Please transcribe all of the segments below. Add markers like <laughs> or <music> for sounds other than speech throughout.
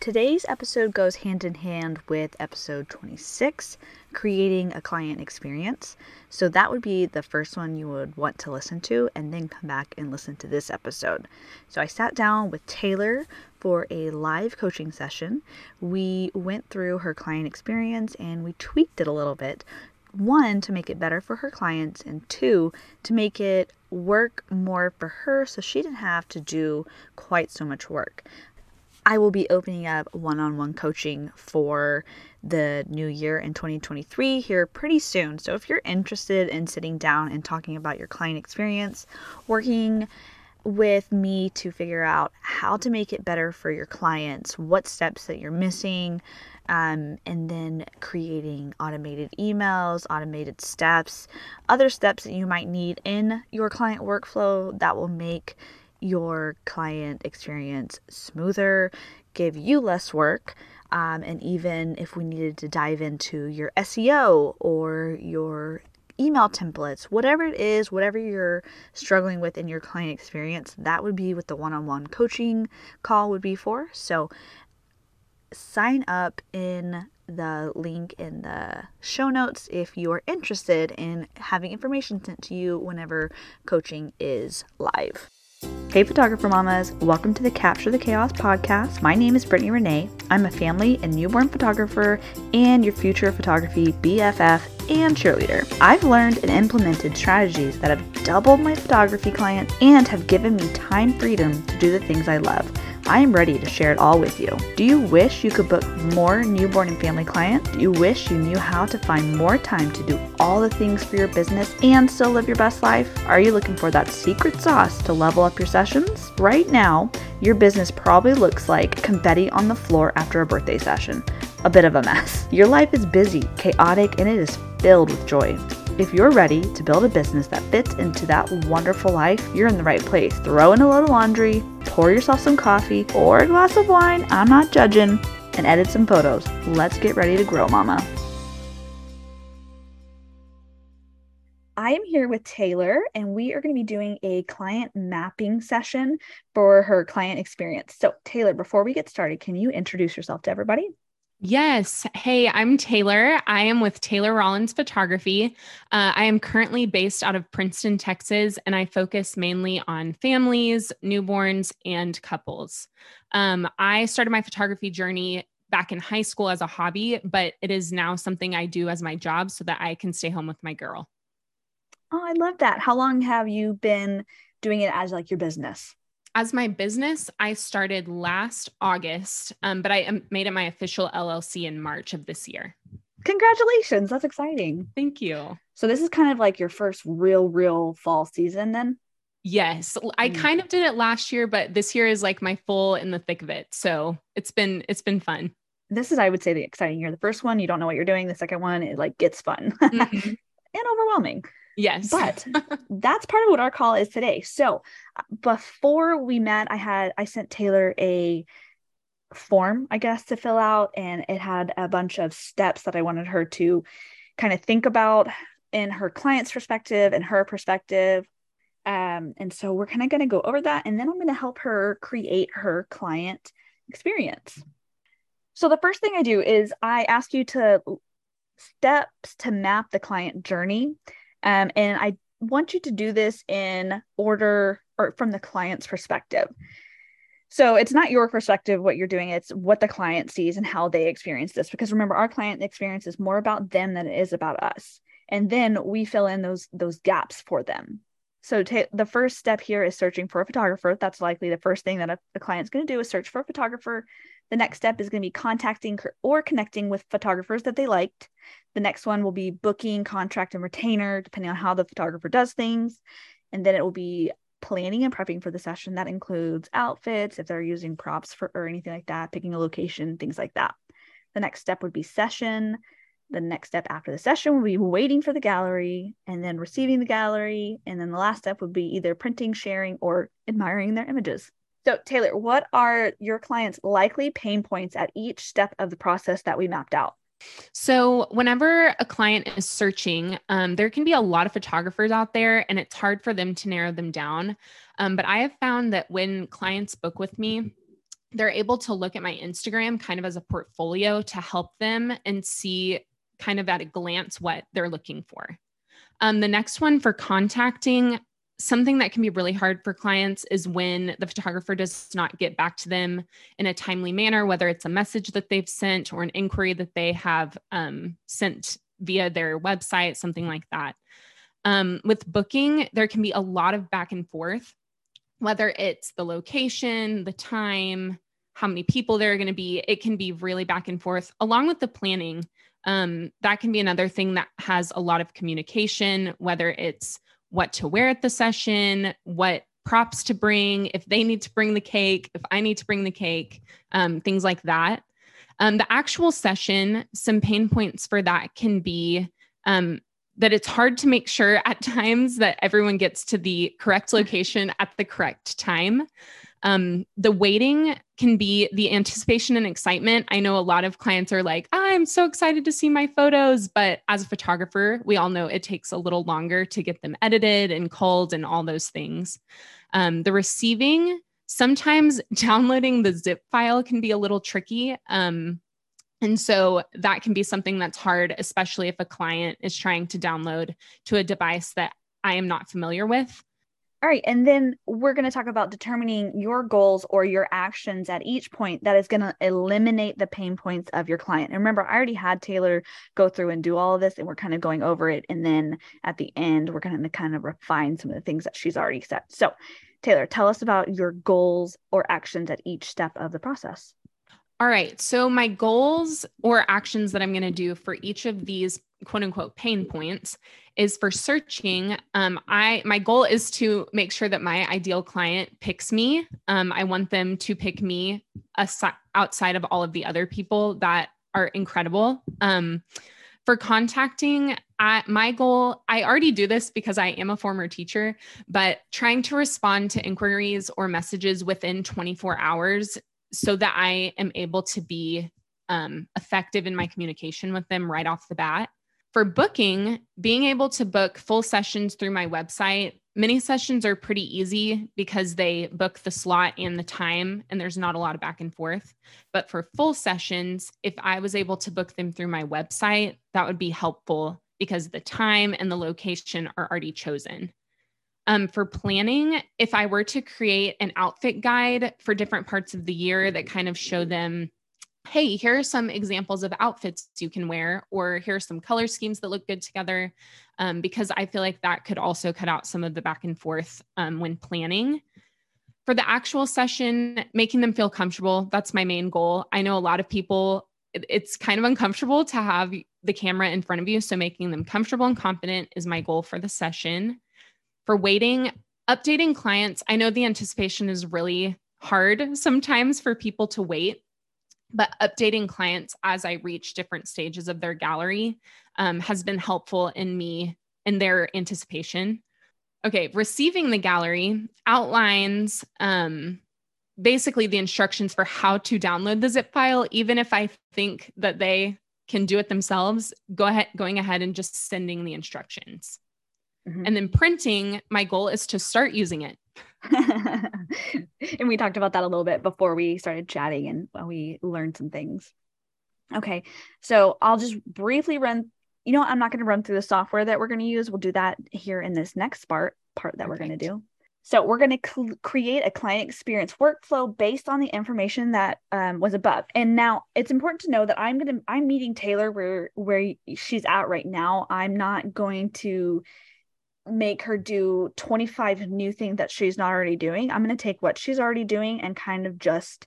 Today's episode goes hand in hand with episode 26, creating a client experience. So that would be the first one you would want to listen to, and then come back and listen to this episode. So I sat down with Taylor for a live coaching session. We went through her client experience and we tweaked it a little bit. One, to make it better for her clients, and two, to make it work more for her so she didn't have to do quite so much work. I will be opening up one on one coaching for the new year in 2023 here pretty soon. So if you're interested in sitting down and talking about your client experience, working with me to figure out how to make it better for your clients, what steps that you're missing, um, and then creating automated emails, automated steps, other steps that you might need in your client workflow that will make your client experience smoother, give you less work. Um, and even if we needed to dive into your SEO or your email templates, whatever it is, whatever you're struggling with in your client experience, that would be what the one on one coaching call would be for. So sign up in the link in the show notes if you are interested in having information sent to you whenever coaching is live. Hey, photographer mamas, welcome to the Capture the Chaos podcast. My name is Brittnie Renee. I'm a family and newborn photographer and your future photography BFF and cheerleader. I've learned and implemented strategies that have doubled my photography clients and have given me time freedom to do the things I love. I am ready to share it all with you. Do you wish you could book more newborn and family clients? Do you wish you knew how to find more time to do all the things for your business and still live your best life? Are you looking for that secret sauce to level up your sessions? Right now, your business probably looks like confetti on the floor after a birthday session. A bit of a mess. Your life is busy, chaotic, and it is filled with joy. If you're ready to build a business that fits into that wonderful life, you're in the right place. Throw in a load of laundry, pour yourself some coffee or a glass of wine, I'm not judging, and edit some photos. Let's get ready to grow, mama. I am here with Taylor, and we are going to be doing a client mapping session for her client experience. So, Taylor, before we get started, can you introduce yourself to everybody? Yes. Hey, I'm Taylor. I am with Taylor Rollins Photography. Uh, I am currently based out of Princeton, Texas, and I focus mainly on families, newborns, and couples. Um, I started my photography journey back in high school as a hobby, but it is now something I do as my job so that I can stay home with my girl. Oh, I love that. How long have you been doing it as like your business? As my business, I started last August, um, but I made it my official LLC in March of this year. Congratulations. That's exciting. Thank you. So, this is kind of like your first real, real fall season then? Yes. I mm. kind of did it last year, but this year is like my full in the thick of it. So, it's been, it's been fun. This is, I would say, the exciting year. The first one, you don't know what you're doing. The second one, it like gets fun <laughs> mm-hmm. and overwhelming. Yes. But <laughs> that's part of what our call is today. So before we met, I had I sent Taylor a form, I guess, to fill out, and it had a bunch of steps that I wanted her to kind of think about in her client's perspective and her perspective. Um, and so we're kind of going to go over that, and then I'm going to help her create her client experience. So the first thing I do is I ask you to steps to map the client journey um, and I want you to do this in order or from the client's perspective. So it's not your perspective what you're doing, it's what the client sees and how they experience this. Because remember, our client experience is more about them than it is about us. And then we fill in those those gaps for them. So t- the first step here is searching for a photographer. That's likely the first thing that a, a client's going to do is search for a photographer. The next step is going to be contacting or connecting with photographers that they liked. The next one will be booking, contract, and retainer, depending on how the photographer does things. And then it will be planning and prepping for the session. That includes outfits, if they're using props for or anything like that, picking a location, things like that. The next step would be session. The next step after the session would be waiting for the gallery and then receiving the gallery. And then the last step would be either printing, sharing, or admiring their images. So, Taylor, what are your clients' likely pain points at each step of the process that we mapped out? So, whenever a client is searching, um, there can be a lot of photographers out there, and it's hard for them to narrow them down. Um, but I have found that when clients book with me, they're able to look at my Instagram kind of as a portfolio to help them and see kind of at a glance what they're looking for. Um, the next one for contacting, something that can be really hard for clients is when the photographer does not get back to them in a timely manner, whether it's a message that they've sent or an inquiry that they have um, sent via their website, something like that. Um, with booking, there can be a lot of back and forth, whether it's the location, the time, how many people there are going to be. It can be really back and forth, along with the planning. Um, that can be another thing that has a lot of communication, whether it's what to wear at the session, what props to bring, if they need to bring the cake, if I need to bring the cake, um, things like that. Um, the actual session, some pain points for that can be um, that it's hard to make sure at <laughs> times that everyone gets to the correct location at the correct time. Um, the waiting can be the anticipation and excitement. I know a lot of clients are like, I'm so excited to see my photos. But as a photographer, we all know it takes a little longer to get them edited and culled and all those things. Um, the receiving, sometimes <laughs> downloading the zip file can be a little tricky. Um, and so that can be something that's hard, especially if a client is trying to download to a device that I am not familiar with. All right. And then we're going to talk about determining your goals or your actions at each point that is going to eliminate the pain points of your client. And remember, I already had Taylor go through and do all of this, and we're kind of going over it. And then at the end, we're going to kind of refine some of the things that she's already said. So, Taylor, tell us about your goals or actions at each step of the process. All right. So, my goals or actions that I'm going to do for each of these quote unquote pain points is for searching um, i my goal is to make sure that my ideal client picks me. Um, i want them to pick me aside, outside of all of the other people that are incredible. Um, for contacting I, my goal i already do this because i am a former teacher but trying to respond to inquiries or messages within 24 hours so that i am able to be um, effective in my communication with them right off the bat for booking, being able to book full sessions through my website, mini sessions are pretty easy because they book the slot and the time, and there's not a lot of back and forth. But for full sessions, if I was able to book them through my website, that would be helpful because the time and the location are already chosen. Um, for planning, if I were to create an outfit guide for different parts of the year that kind of show them hey, here are some examples of outfits you can wear, or here are some color schemes that look good together. Um, because I feel like that could also cut out some of the back and forth um, when planning. For the actual session, making them feel comfortable, that's my main goal. I know a lot of people, it's kind of uncomfortable to have the camera in front of you. So making them comfortable and confident is my goal for the session. For waiting, updating clients, I know the anticipation is really hard sometimes for people to wait but updating clients as I reach different stages of their gallery um, has been helpful in me in their anticipation. Okay, receiving the gallery outlines um, basically the instructions for how to download the zip file, even if I think that they can do it themselves, go ahead, going ahead and just sending the instructions. Mm-hmm. And then printing, my goal is to start using it. <laughs> and we talked about that a little bit before we started chatting and we learned some things. Okay, so I'll just briefly run. You know, I'm not going to run through the software that we're going to use. We'll do that here in this next part part that Perfect. we're going to do. So we're going to cl- create a client experience workflow based on the information that um, was above. And now it's important to know that I'm going to I'm meeting Taylor where where she's at right now. I'm not going to make her do 25 new things that she's not already doing. I'm going to take what she's already doing and kind of just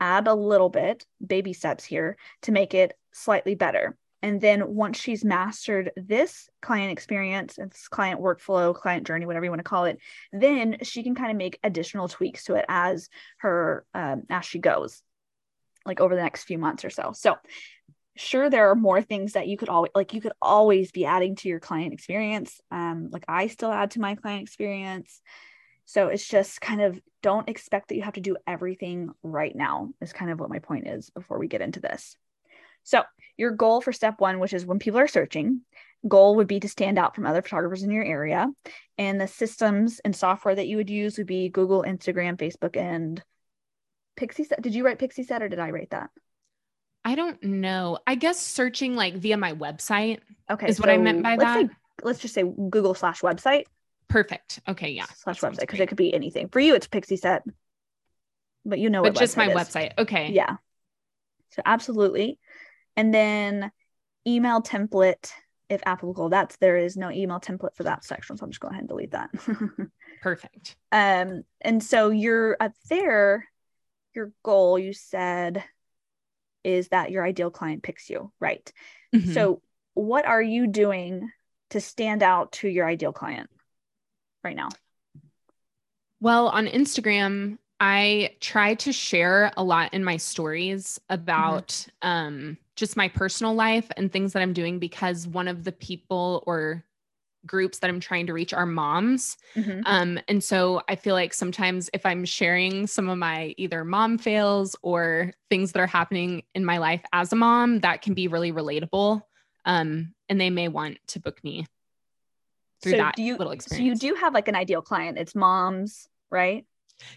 add a little bit, baby steps here, to make it slightly better. And then once she's mastered this client experience, this client workflow, client journey, whatever you want to call it, then she can kind of make additional tweaks to it as her um, as she goes, like over the next few months or so. So sure there are more things that you could always like you could always be adding to your client experience um like i still add to my client experience so it's just kind of don't expect that you have to do everything right now is kind of what my point is before we get into this so your goal for step one which is when people are searching goal would be to stand out from other photographers in your area and the systems and software that you would use would be google instagram facebook and Pixieset. Did you write Pixieset or did I write that? I don't know. I guess searching like via my website Okay. is what I meant by let's that. Say, let's just say Google slash website Perfect. Okay. Yeah. slash website because it could be anything. For you, it's Pixieset, but you know what? But just my website is. website. Okay. Yeah. So absolutely. And then email template, if applicable. That's there is no email template for that section. So I'm just going ahead and delete that. <laughs> Perfect. um, and so you're up there, your goal you said is that your ideal client picks you, right? Mhm. So what are you doing to stand out to your ideal client right now? Well, on Instagram, I try to share a lot in my stories about um, just my personal life and things that I'm doing because one of the people or groups that I'm trying to reach are moms. Mhm. Um, and so I feel like sometimes if I'm sharing some of my either mom fails or things that are happening in my life as a mom, that can be really relatable. Um, and they may want to book me through So that do you little so you do have like an ideal client. It's moms, right?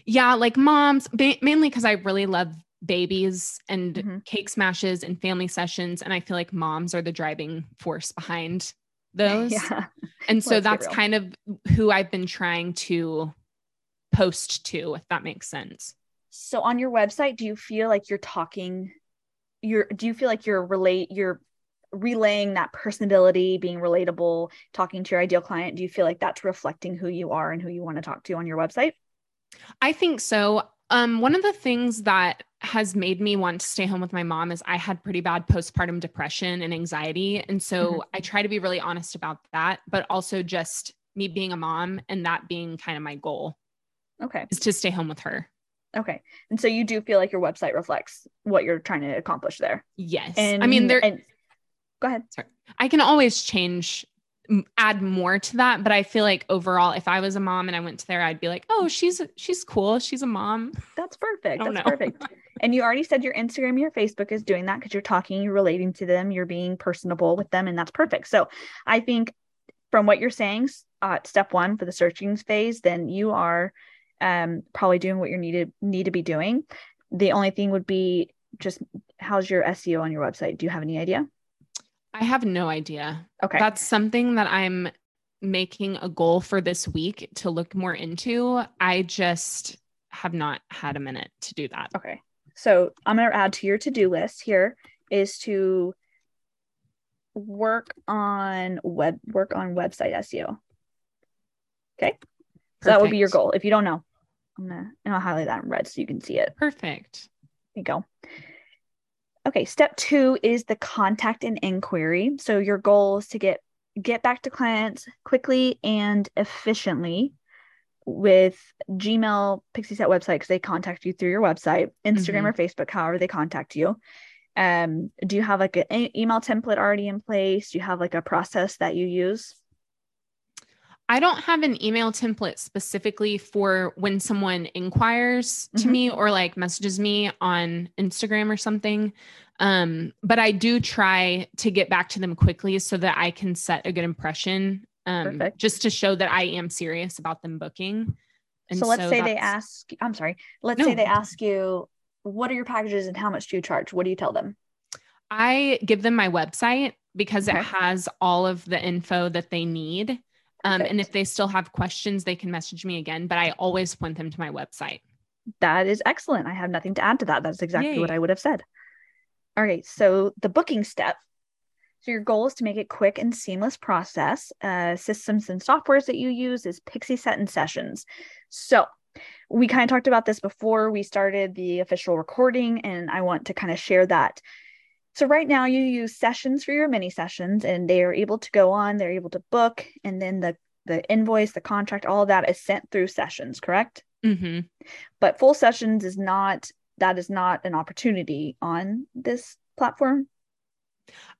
Yeah, like moms, ba- mainly because I really love babies and Mhm. cake smashes and family sessions. And I feel like moms are the driving force behind <laughs> those. Yeah. And so that's kind of who I've been trying to post to, if that makes sense. So on your website, do you feel like you're talking you're do you feel like you're relate you're relaying that personability, being relatable, talking to your ideal client? Do you feel like that's reflecting who you are and who you want to talk to on your website? I think so. Um, one of the things that has made me want to stay home with my mom is I had pretty bad postpartum depression and anxiety. And so Mhm. I try to be really honest about that, but also just me being a mom and that being kind of my goal Okay. is to stay home with her. Okay. And so you do feel like your website reflects what you're trying to accomplish there. Yes. And I mean, there, and, go ahead. Sorry. I can always change, add more to that, but I feel like overall, if I was a mom and I went to there, I'd be like, oh, she's she's cool. She's a mom. That's perfect. That's no. perfect. And you already said your Instagram, your Facebook is doing that because you're talking, you're relating to them, you're being personable with them, and that's perfect. So I think from what you're saying, uh, step one for the searching phase, then you are um, probably doing what you needed need to be doing. The only thing would be just how's your SEO on your website? Do you have any idea? I have no idea. Okay. That's something that I'm making a goal for this week to look more into. I just have not had a minute to do that. Okay. So I'm going to add to your to do list here is to work on web work on website SEO. Okay. So that would be your goal. If you don't know, I'm gonna and I'll highlight that in red so you can see it. Perfect. There you go. Okay, step two is the contact and inquiry. So your goal is to get get back to clients quickly and efficiently with Gmail, Pixieset website because they contact you through your website, Instagram or Facebook, however they contact you. Um, do you have like an email template already in place? Do you have like a process that you use? I don't have an email template specifically for when someone inquires to Mhm. me or like messages me on Instagram or something. Um, but I do try to get back to them quickly so that I can set a good impression. Um, just to show that I am serious about them booking. And so let's say they ask, I'm sorry, let's No. say they ask you, what are your packages and how much do you charge? What do you tell them? I give them my website because Okay. it has all of the info that they need. Um, and if they still have questions, they can message me again. But I always point them to my website. That is excellent. I have nothing to add to that. That's exactly what I would have said. All right. So the booking step. So your goal is to make it quick and seamless process. Uh, systems and softwares that you use is Pixieset and Sessions. So we kind of talked about this before we started the official recording, and I want to kind of share that. So right now you use sessions for your mini sessions, and they are able to go on. They're able to book, and then the the invoice, the contract, all of that is sent through sessions. Correct? hmm but full sessions is not that is not an opportunity on this platform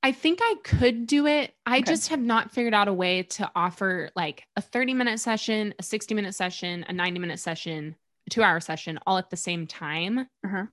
I think I could do it. I Okay. just have not figured out a way to offer like a 30 minute session, a 60 minute session, a 90 minute session, a two hour session all at the same time. Uh-huh.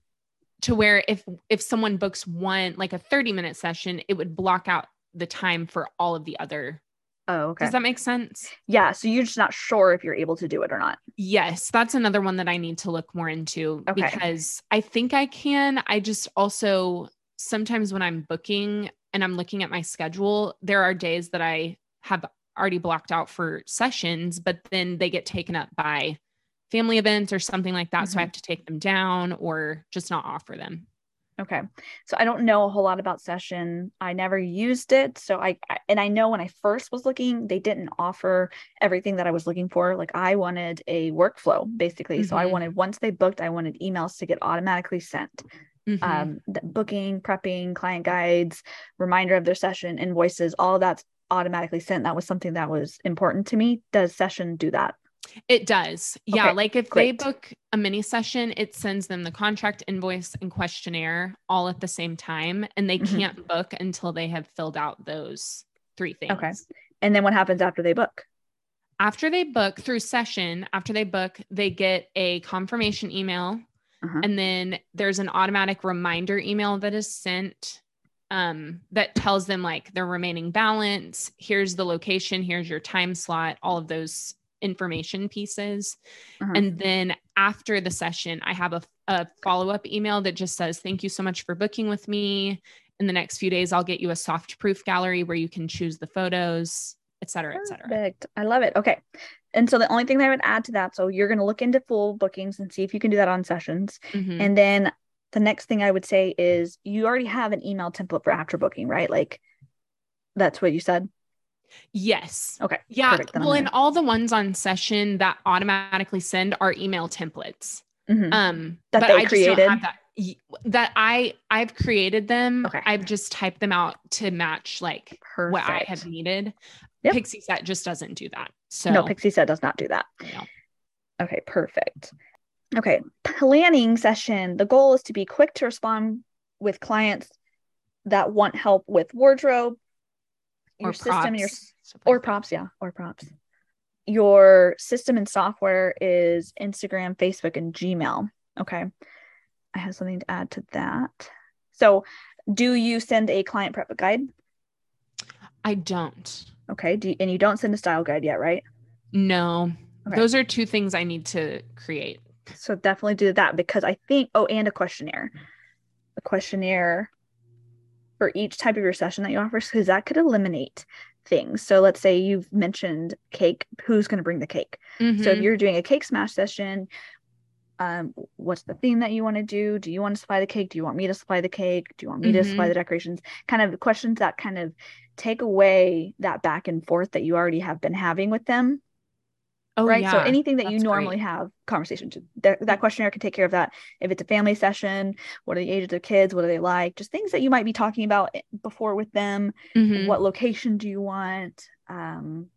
To where if if someone books one like a 30 minute session, it would block out the time for all of the other Oh, okay. Does that make sense? yeah. So you're just not sure if you're able to do it or not. Yes, that's another one that I need to look more into Okay. because I think I can. I just also sometimes when I'm booking and I'm looking at my schedule, there are days that I have already blocked out for sessions, but then they get taken up by family events or something like that. So I Mhm. have to take them down or just not offer them. Okay. So I don't know a whole lot about session. I never used it. So I, I and I know when I first was looking, they didn't offer everything that I was looking for. Like I wanted a workflow basically. So I Mhm. wanted once they booked, I wanted emails to get automatically sent. Mhm. Um booking, prepping, client guides, reminder of their session, invoices, all that's automatically sent. That was something that was important to me. Does session do that? It does. Yeah. Okay, like if great. they book a mini session, it sends them the contract, invoice, and questionnaire all at the same time. And they Mhm. can't book until they have filled out those three things. Okay. And then what happens after they book? After they book through session, after they book, they get a confirmation email. Uh-huh. And then there's an automatic reminder email that is sent um, that tells them like their remaining balance. Here's the location, here's your time slot, all of those information pieces. Uh-huh. And then after the session, I have a, a follow up email that just says, Thank you so much for booking with me. In the next few days, I'll get you a soft proof gallery where you can choose the photos, et cetera, et cetera. Perfect. I love it. Okay. And so the only thing that I would add to that, so you're going to look into full bookings and see if you can do that on sessions. Mhm. And then the next thing I would say is you already have an email template for after booking, right? Like that's what you said. Yes. Okay. Yeah. perfect. Well, and all the ones on session that automatically send are email templates. Mhm. Um, That but they I created? that. That I I've created them. Okay. I've just typed them out to match like Perfect. what I have needed. Yep. Pixieset just doesn't do that. So No, Pixie set does not do that. no. Okay, perfect. Okay, planning session. The goal is to be quick to respond with clients that want help with wardrobe, your or system, and your or props, yeah, or props. Your system and software is Instagram, Facebook, and Gmail. Okay, I have something to add to that. So, do you send a client prep guide? I don't. Okay, do you, and you don't send a style guide yet, right? No. Okay. Those are two things I need to create. So definitely do that because I think oh and a questionnaire. A questionnaire for each type of your session that you offer because that could eliminate things. So let's say you've mentioned cake, who's going to bring the cake? So if Mhm. you're doing a cake smash session, um what's the theme that you want to do? Do you want to supply the cake? Do you want me to supply the cake? Do you want me to supply Mhm. the decorations? Kind of questions that kind of take away that back and forth that you already have been having with them oh, right? So anything that you normally great. have conversations, that, that questionnaire can take care of that. If it's a family session, what are the ages of kids? What do they like? Just things that you might be talking about before with them. Mhm. What location do you want? Um,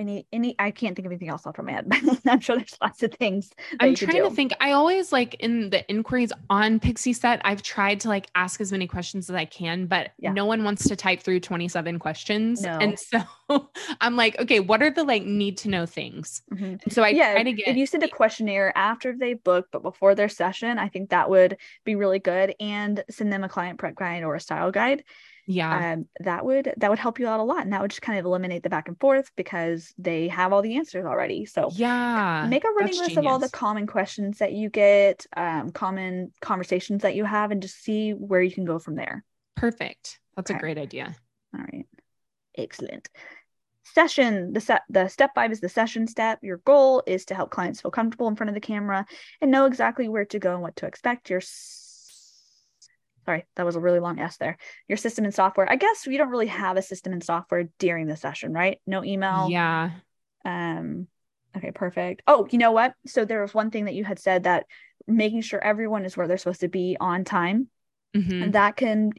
any, any, I can't think of anything else off the top of my head, <laughs> but I'm sure there's lots of things. I'm trying to think. I always like in the inquiries on Pixieset, I've tried to like ask as many questions as I can, but Yeah. no one wants to type through 27 questions. No. And so <laughs> I'm like, okay, what are the like need to know things? Mhm. And so I yeah, try to get if you send a questionnaire after they book, but before their session, I think that would be really good. And send them a client prep guide or a style guide. Yeah. um, that would that would help you out a lot and that would just kind of eliminate the back and forth because they have all the answers already so yeah. make a running list of all the common questions that you get um, common conversations that you have and just see where you can go from there Perfect. That's Okay. a great idea. all right excellent session the set the step five is the session step your goal is to help clients feel comfortable in front of the camera and know exactly where to go and what to expect your sorry that was a really long s there. Your system and software i guess we don't really have a system and software during the session right? No email? Yeah. um okay perfect. Oh you know what? So there was one thing that you had said that making sure everyone is where they're supposed to be on time. Mhm. and that can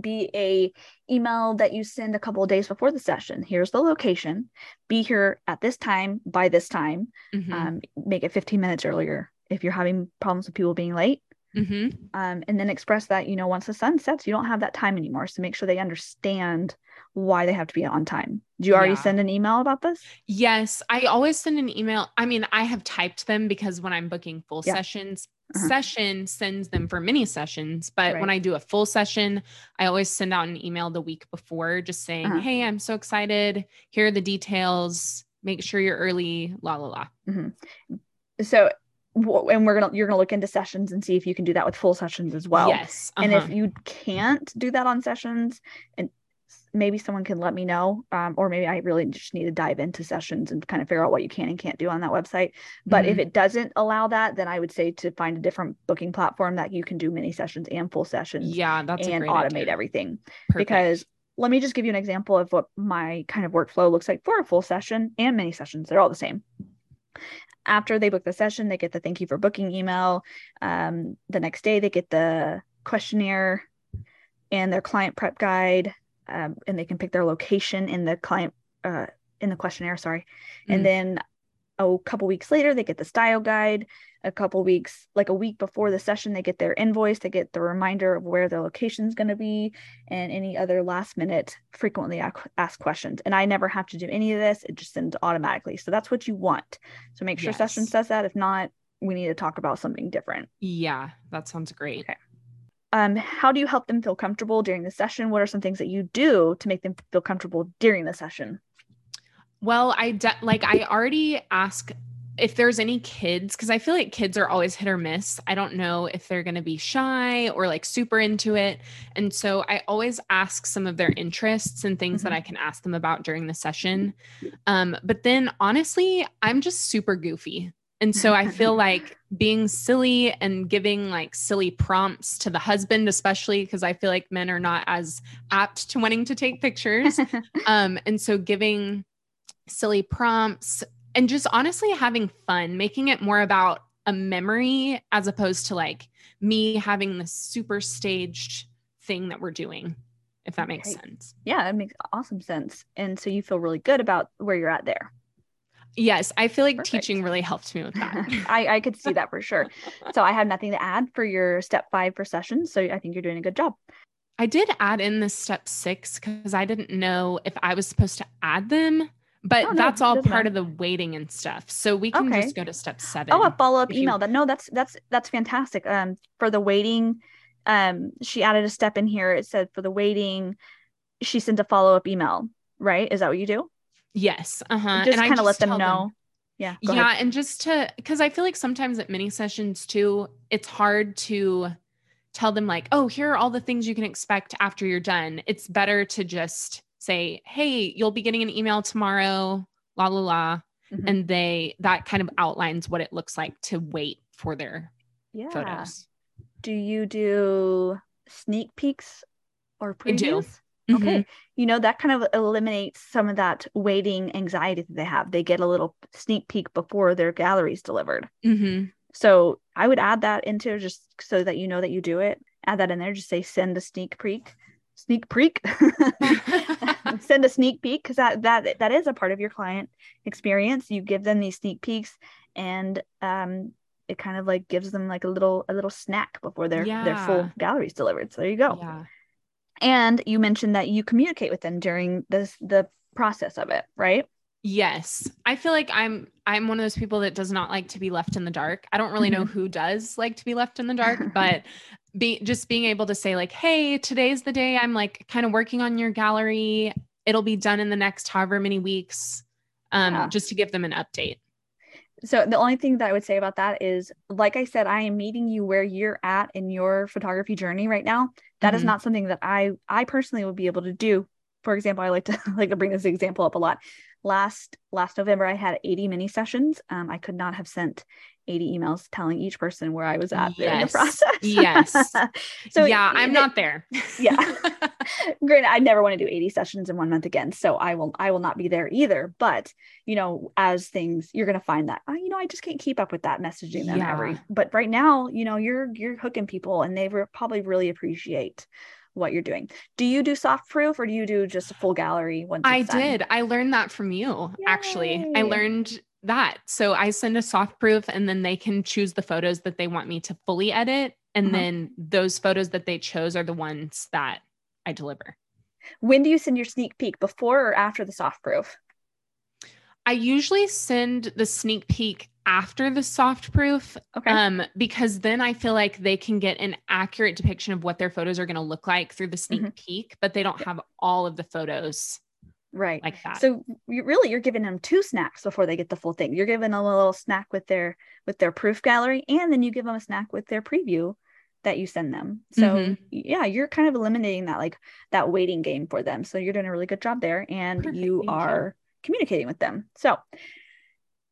be a email that you send a couple of days before the session. Here's the location. Be here at this time by this time. Mhm. um, make it 15 minutes earlier if you're having problems with people being late Mhm. um, and then express that you know once the sun sets you don't have that time anymore so make sure they understand why they have to be on time do you already Yeah. send an email about this Yes, I always send an email. I mean, I have typed them because when I'm booking full Yeah. sessions, Uh-huh. session sends them for mini sessions. But Right. when I do a full session, I always send out an email the week before just saying, Uh-huh. Hey, I'm so excited. Here are the details. Make sure you're early, la la la. So, w- and we're gonna you're gonna look into sessions and see if you can do that with full sessions as well. yes. And uh-huh. if you can't do that on sessions, and maybe someone can let me know, um, or maybe I really just need to dive into sessions and kind of figure out what you can and can't do on that website. But if Mhm. it doesn't allow that, then I would say to find a different booking platform that you can do mini sessions and full sessions yeah, that's and automate idea. everything. Perfect. Because let me just give you an example of what my kind of workflow looks like for a full session and mini sessions. They're all the same. After they book the session, they get the thank you for booking email. Um, the next day, they get the questionnaire and their client prep guide, um, and they can pick their location in the client uh, in the questionnaire. Sorry, Mm. and then a couple weeks later, they get the style guide. A couple weeks, like a week before the session, they get their invoice. They get the reminder of where their location is going to be and any other last minute frequently asked questions. And I never have to do any of this. It just sends automatically. So that's what you want. So make sure Yes. does that. If not, we need to talk about something different. yeah, that sounds great. Okay. Um, how do you help them feel comfortable during the session? What are some things that you do to make them feel comfortable during the session? Well, I de- like I already ask if there's any kids because I feel like kids are always hit or miss. I don't know if they're going to be shy or like super into it. And so I always ask some of their interests and things that Mhm. I can ask them about during the session. Um, but then honestly, I'm just super goofy. And so I feel <laughs> like being silly and giving like silly prompts to the husband, especially because I feel like men are not as apt to wanting to take pictures. <laughs> Um, and so giving silly prompts and just honestly having fun, making it more about a memory as opposed to like me having this super staged thing that we're doing, if that makes Okay. sense. yeah, it makes awesome sense. And so you feel really good about where you're at there. Yes, I feel like Perfect. teaching really helped me with that. <laughs> I, I could see that for sure. So I have nothing to add for your step five for sessions. So I think you're doing a good job. I did add in the step six because I didn't know if I was supposed to add them, but Oh, no, that's all part matter. of the waiting and stuff. So we can Okay. just go to step seven. Oh, a follow up if you- email. That no, that's that's that's fantastic. Um, for the waiting, um, she added a step in here. It said for the waiting, she sent a follow up email. Right? Is that what you do? Yes. Uh huh. just kind of let them know. Yeah. go yeah ahead. and just to because i feel like sometimes at mini sessions too it's hard to tell them like oh here are all the things you can expect after you're done it's better to just say hey you'll be getting an email tomorrow la la la Mhm. and they that kind of outlines what it looks like to wait for their Yeah. photos Do you do sneak peeks or previews? Mhm. Okay. You know, that kind of eliminates some of that waiting anxiety that they have. They get a little sneak peek before their gallery's delivered. Mhm. So I would add that into just so that you know that you do it. Add that in there. Just say send a sneak peek. Sneak peek. <laughs> send a sneak peek because that that that is a part of your client experience. You give them these sneak peeks and um it kind of like gives them like a little a little snack before their their full Yeah. gallery's delivered. So there you go. yeah And you mentioned that you communicate with them during this the process of it, right? Yes. I feel like I'm I'm one of those people that does not like to be left in the dark. I don't really know who does like to be left in the dark, <laughs> but be just being able to say like, "Hey, today's the day I'm like kind of working on your gallery. It'll be done in the next however many weeks." Um Yeah. just to give them an update. So the only thing that I would say about that is, like I said, I am meeting you where you're at in your photography journey right now. That is Mhm. not something that I I personally would be able to do. For example, I like to <laughs> like to bring this example up a lot. Last last November, I had 80 mini sessions. Um, I could not have sent 80 emails telling each person where I was at in the process. Yes. <laughs> so yeah, I'm it- not there. <laughs> Yeah. <laughs> granted i never want to do 80 sessions in one month again so i will i will not be there either but you know as things you're going to find that oh, you know i just can't keep up with that messaging them every Yeah. but right now you know you're you're hooking people and they probably really appreciate what you're doing do you do soft proof or do you do just a full gallery once I did. I learned that from you, actually. I learned that. So I send a soft proof and then they can choose the photos that they want me to fully edit. And Uh-huh. then those photos that they chose are the ones that I deliver. when do you send your sneak peek before or after the soft proof I usually send the sneak peek after the soft proof Okay. um because then I feel like they can get an accurate depiction of what their photos are going to look like through the sneak Mhm. peek, but they don't have all of the photos right. like that. So you really you're giving them two snacks before they get the full thing. You're giving them a little snack with their with their proof gallery, and then you give them a snack with their preview that you send them. So Mhm. yeah, you're kind of eliminating that like that waiting game for them. So you're doing a really good job there, and Perfect, you thank you. are communicating with them. So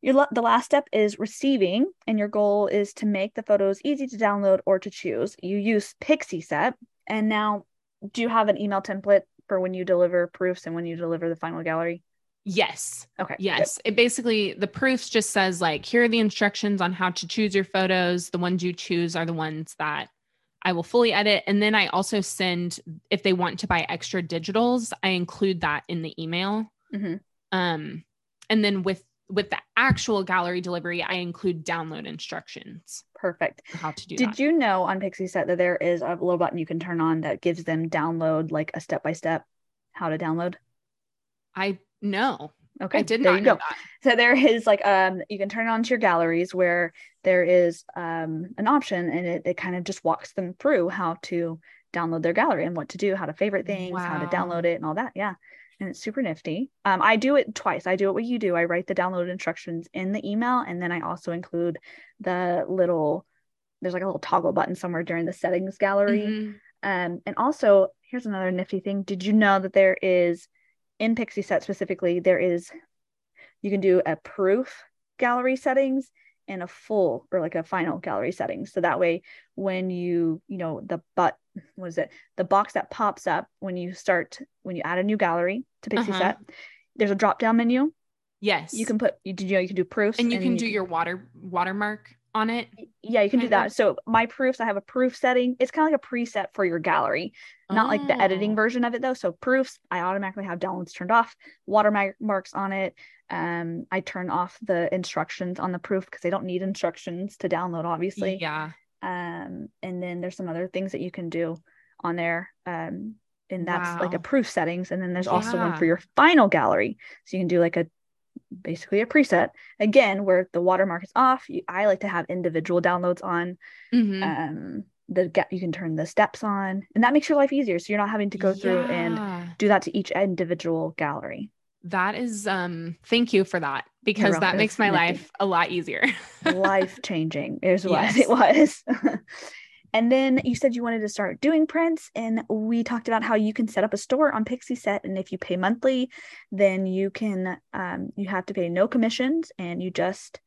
your the last step is receiving, and your goal is to make the photos easy to download or to choose. You use Pixieset and now do you have an email template for when you deliver proofs and when you deliver the final gallery? yes. Okay. good. Yes. It basically the proofs just says like here are the instructions on how to choose your photos. The ones you choose are the ones that I will fully edit. And then I also send if they want to buy extra digitals, I include that in the email. Mhm. Um and then with with the actual gallery delivery, I include download instructions Perfect. how to do Did that. you know on Pixieset that there is a little button you can turn on that gives them download like a step by step how to download? I know. Okay. I did there not you know go. that. So there is like um you can turn it on to your galleries where there is um an option and it, it kind of just walks them through how to download their gallery and what to do, how to favorite things, how to download it and all that. Yeah. And it's super nifty. Um, I do it twice. I do it what you do. I write the download instructions in the email, and then I also include the little. There's like a little toggle button somewhere during the settings gallery. Mhm. Um, and also, here's another nifty thing. Did you know that there is in Pixieset specifically, there is you can do a proof gallery settings and a full or like a final gallery settings. So that way, when you, you know, the but what is it? The box that pops up when you start when you add a new gallery to Pixie Uh-huh. Set, there's a drop down menu. Yes. You can put you, did you know you can do proofs and you can do your water watermark on it. yeah you can do of. that. So my proofs, I have a proof setting. It's kind of like a preset for your gallery. not like the editing Oh. version of it though. So proofs, I automatically have downloads turned off, watermarks on it. Um, I turn off the instructions on the proof because they don't need instructions to download, obviously. Yeah. Um, and then there's some other things that you can do on there. Um, and that's like a proof settings. And then there's also one for your final gallery. So you can do like a basically a preset again where the watermark is off. You, I like to have individual downloads on Mhm. um the get you can turn the steps on and that makes your life easier so you're not having to go through and do that to each individual gallery That is um thank you for that because that makes my life a lot easier. <laughs> life changing is what Yes. it was <laughs> and then you said you wanted to start doing prints and we talked about how you can set up a store on Pixieset and if you pay monthly then you can um, you have to pay no commissions and you just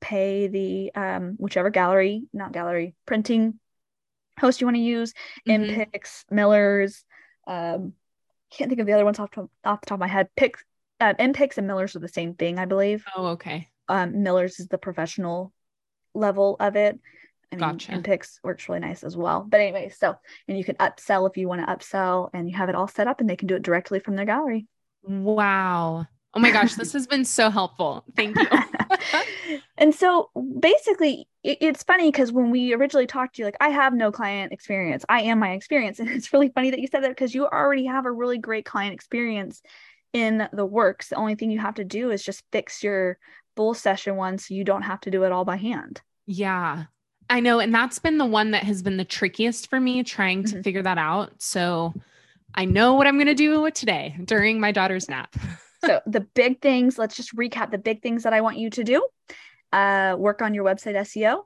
pay the um, whichever gallery not gallery printing host you want to use Mhm. Mpix, Millers. Um, can't think of the other ones off, to, off the top of my head. Pix, uh, Mpix and Millers are the same thing, I believe. Oh, okay. Um, Millers is the professional level of it. I mean, Gotcha. Mpix works really nice as well. But anyway, so and you can upsell if you want to upsell, and you have it all set up, and they can do it directly from their gallery. Wow. Oh my gosh, this has been so helpful. Thank you. <laughs> and so basically it- it's funny because when we originally talked to you like i have no client experience i am my experience <laughs> and it's really funny that you said that because you already have a really great client experience in the works the only thing you have to do is just fix your full session one so you don't have to do it all by hand yeah. I know. And that's been the one that has been the trickiest for me trying to Mhm. figure that out. So I know what I'm going to do today during my daughter's nap. <laughs> so the big things let's just recap the big things that i want you to do uh, work on your website seo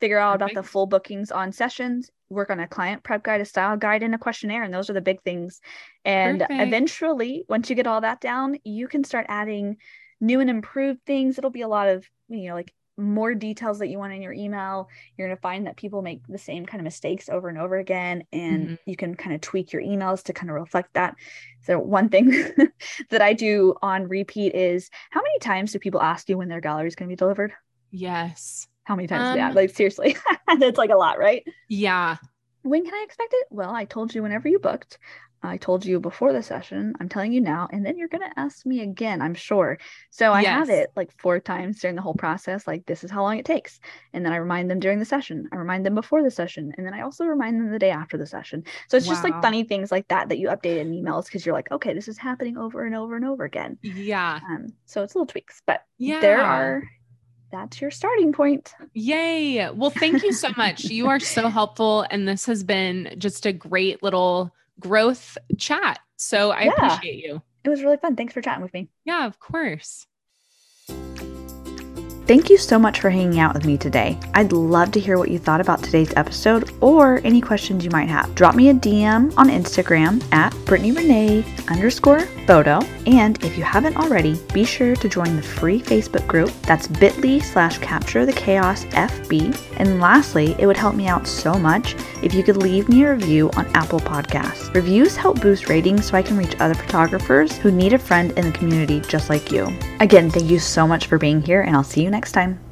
figure out about the full bookings on sessions work on a client prep guide a style guide and a questionnaire and those are the big things and Perfect. eventually once you get all that down you can start adding new and improved things it'll be a lot of you know like more details that you want in your email you're going to find that people make the same kind of mistakes over and over again and Mhm. you can kind of tweak your emails to kind of reflect that so one thing <laughs> that i do on repeat is how many times do people ask you when their gallery is going to be delivered Yes. How many times do they ask? Um, like seriously <laughs> that's like a lot right Yeah. when can i expect it well i told you whenever you booked I told you before the session, I'm telling you now, and then you're going to ask me again, I'm sure. So I have it like four times during the whole process. Like, this is how long it takes. And then I remind them during the session. I remind them before the session. And then I also remind them the day after the session. So it's just like funny things like that that you update in emails because you're like, okay, this is happening over and over and over again. Yeah. Um, so it's little tweaks, but Yeah. there are, that's your starting point. Yay. Well, thank you so much. you are so helpful. And this has been just a great little growth chat. So I Yeah. appreciate you. It was really fun. Thanks for chatting with me. Yeah, of course. Thank you so much for hanging out with me today. I'd love to hear what you thought about today's episode or any questions you might have. Drop me a DM on Instagram at Brittnie Renee underscore photo. And if you haven't already, be sure to join the free Facebook group. That's bit.ly slash capture the chaos FB. And lastly, it would help me out so much if you could leave me a review on Apple Podcasts. Reviews help boost ratings so I can reach other photographers who need a friend in the community just like you. Again, thank you so much for being here, and I'll see you next time.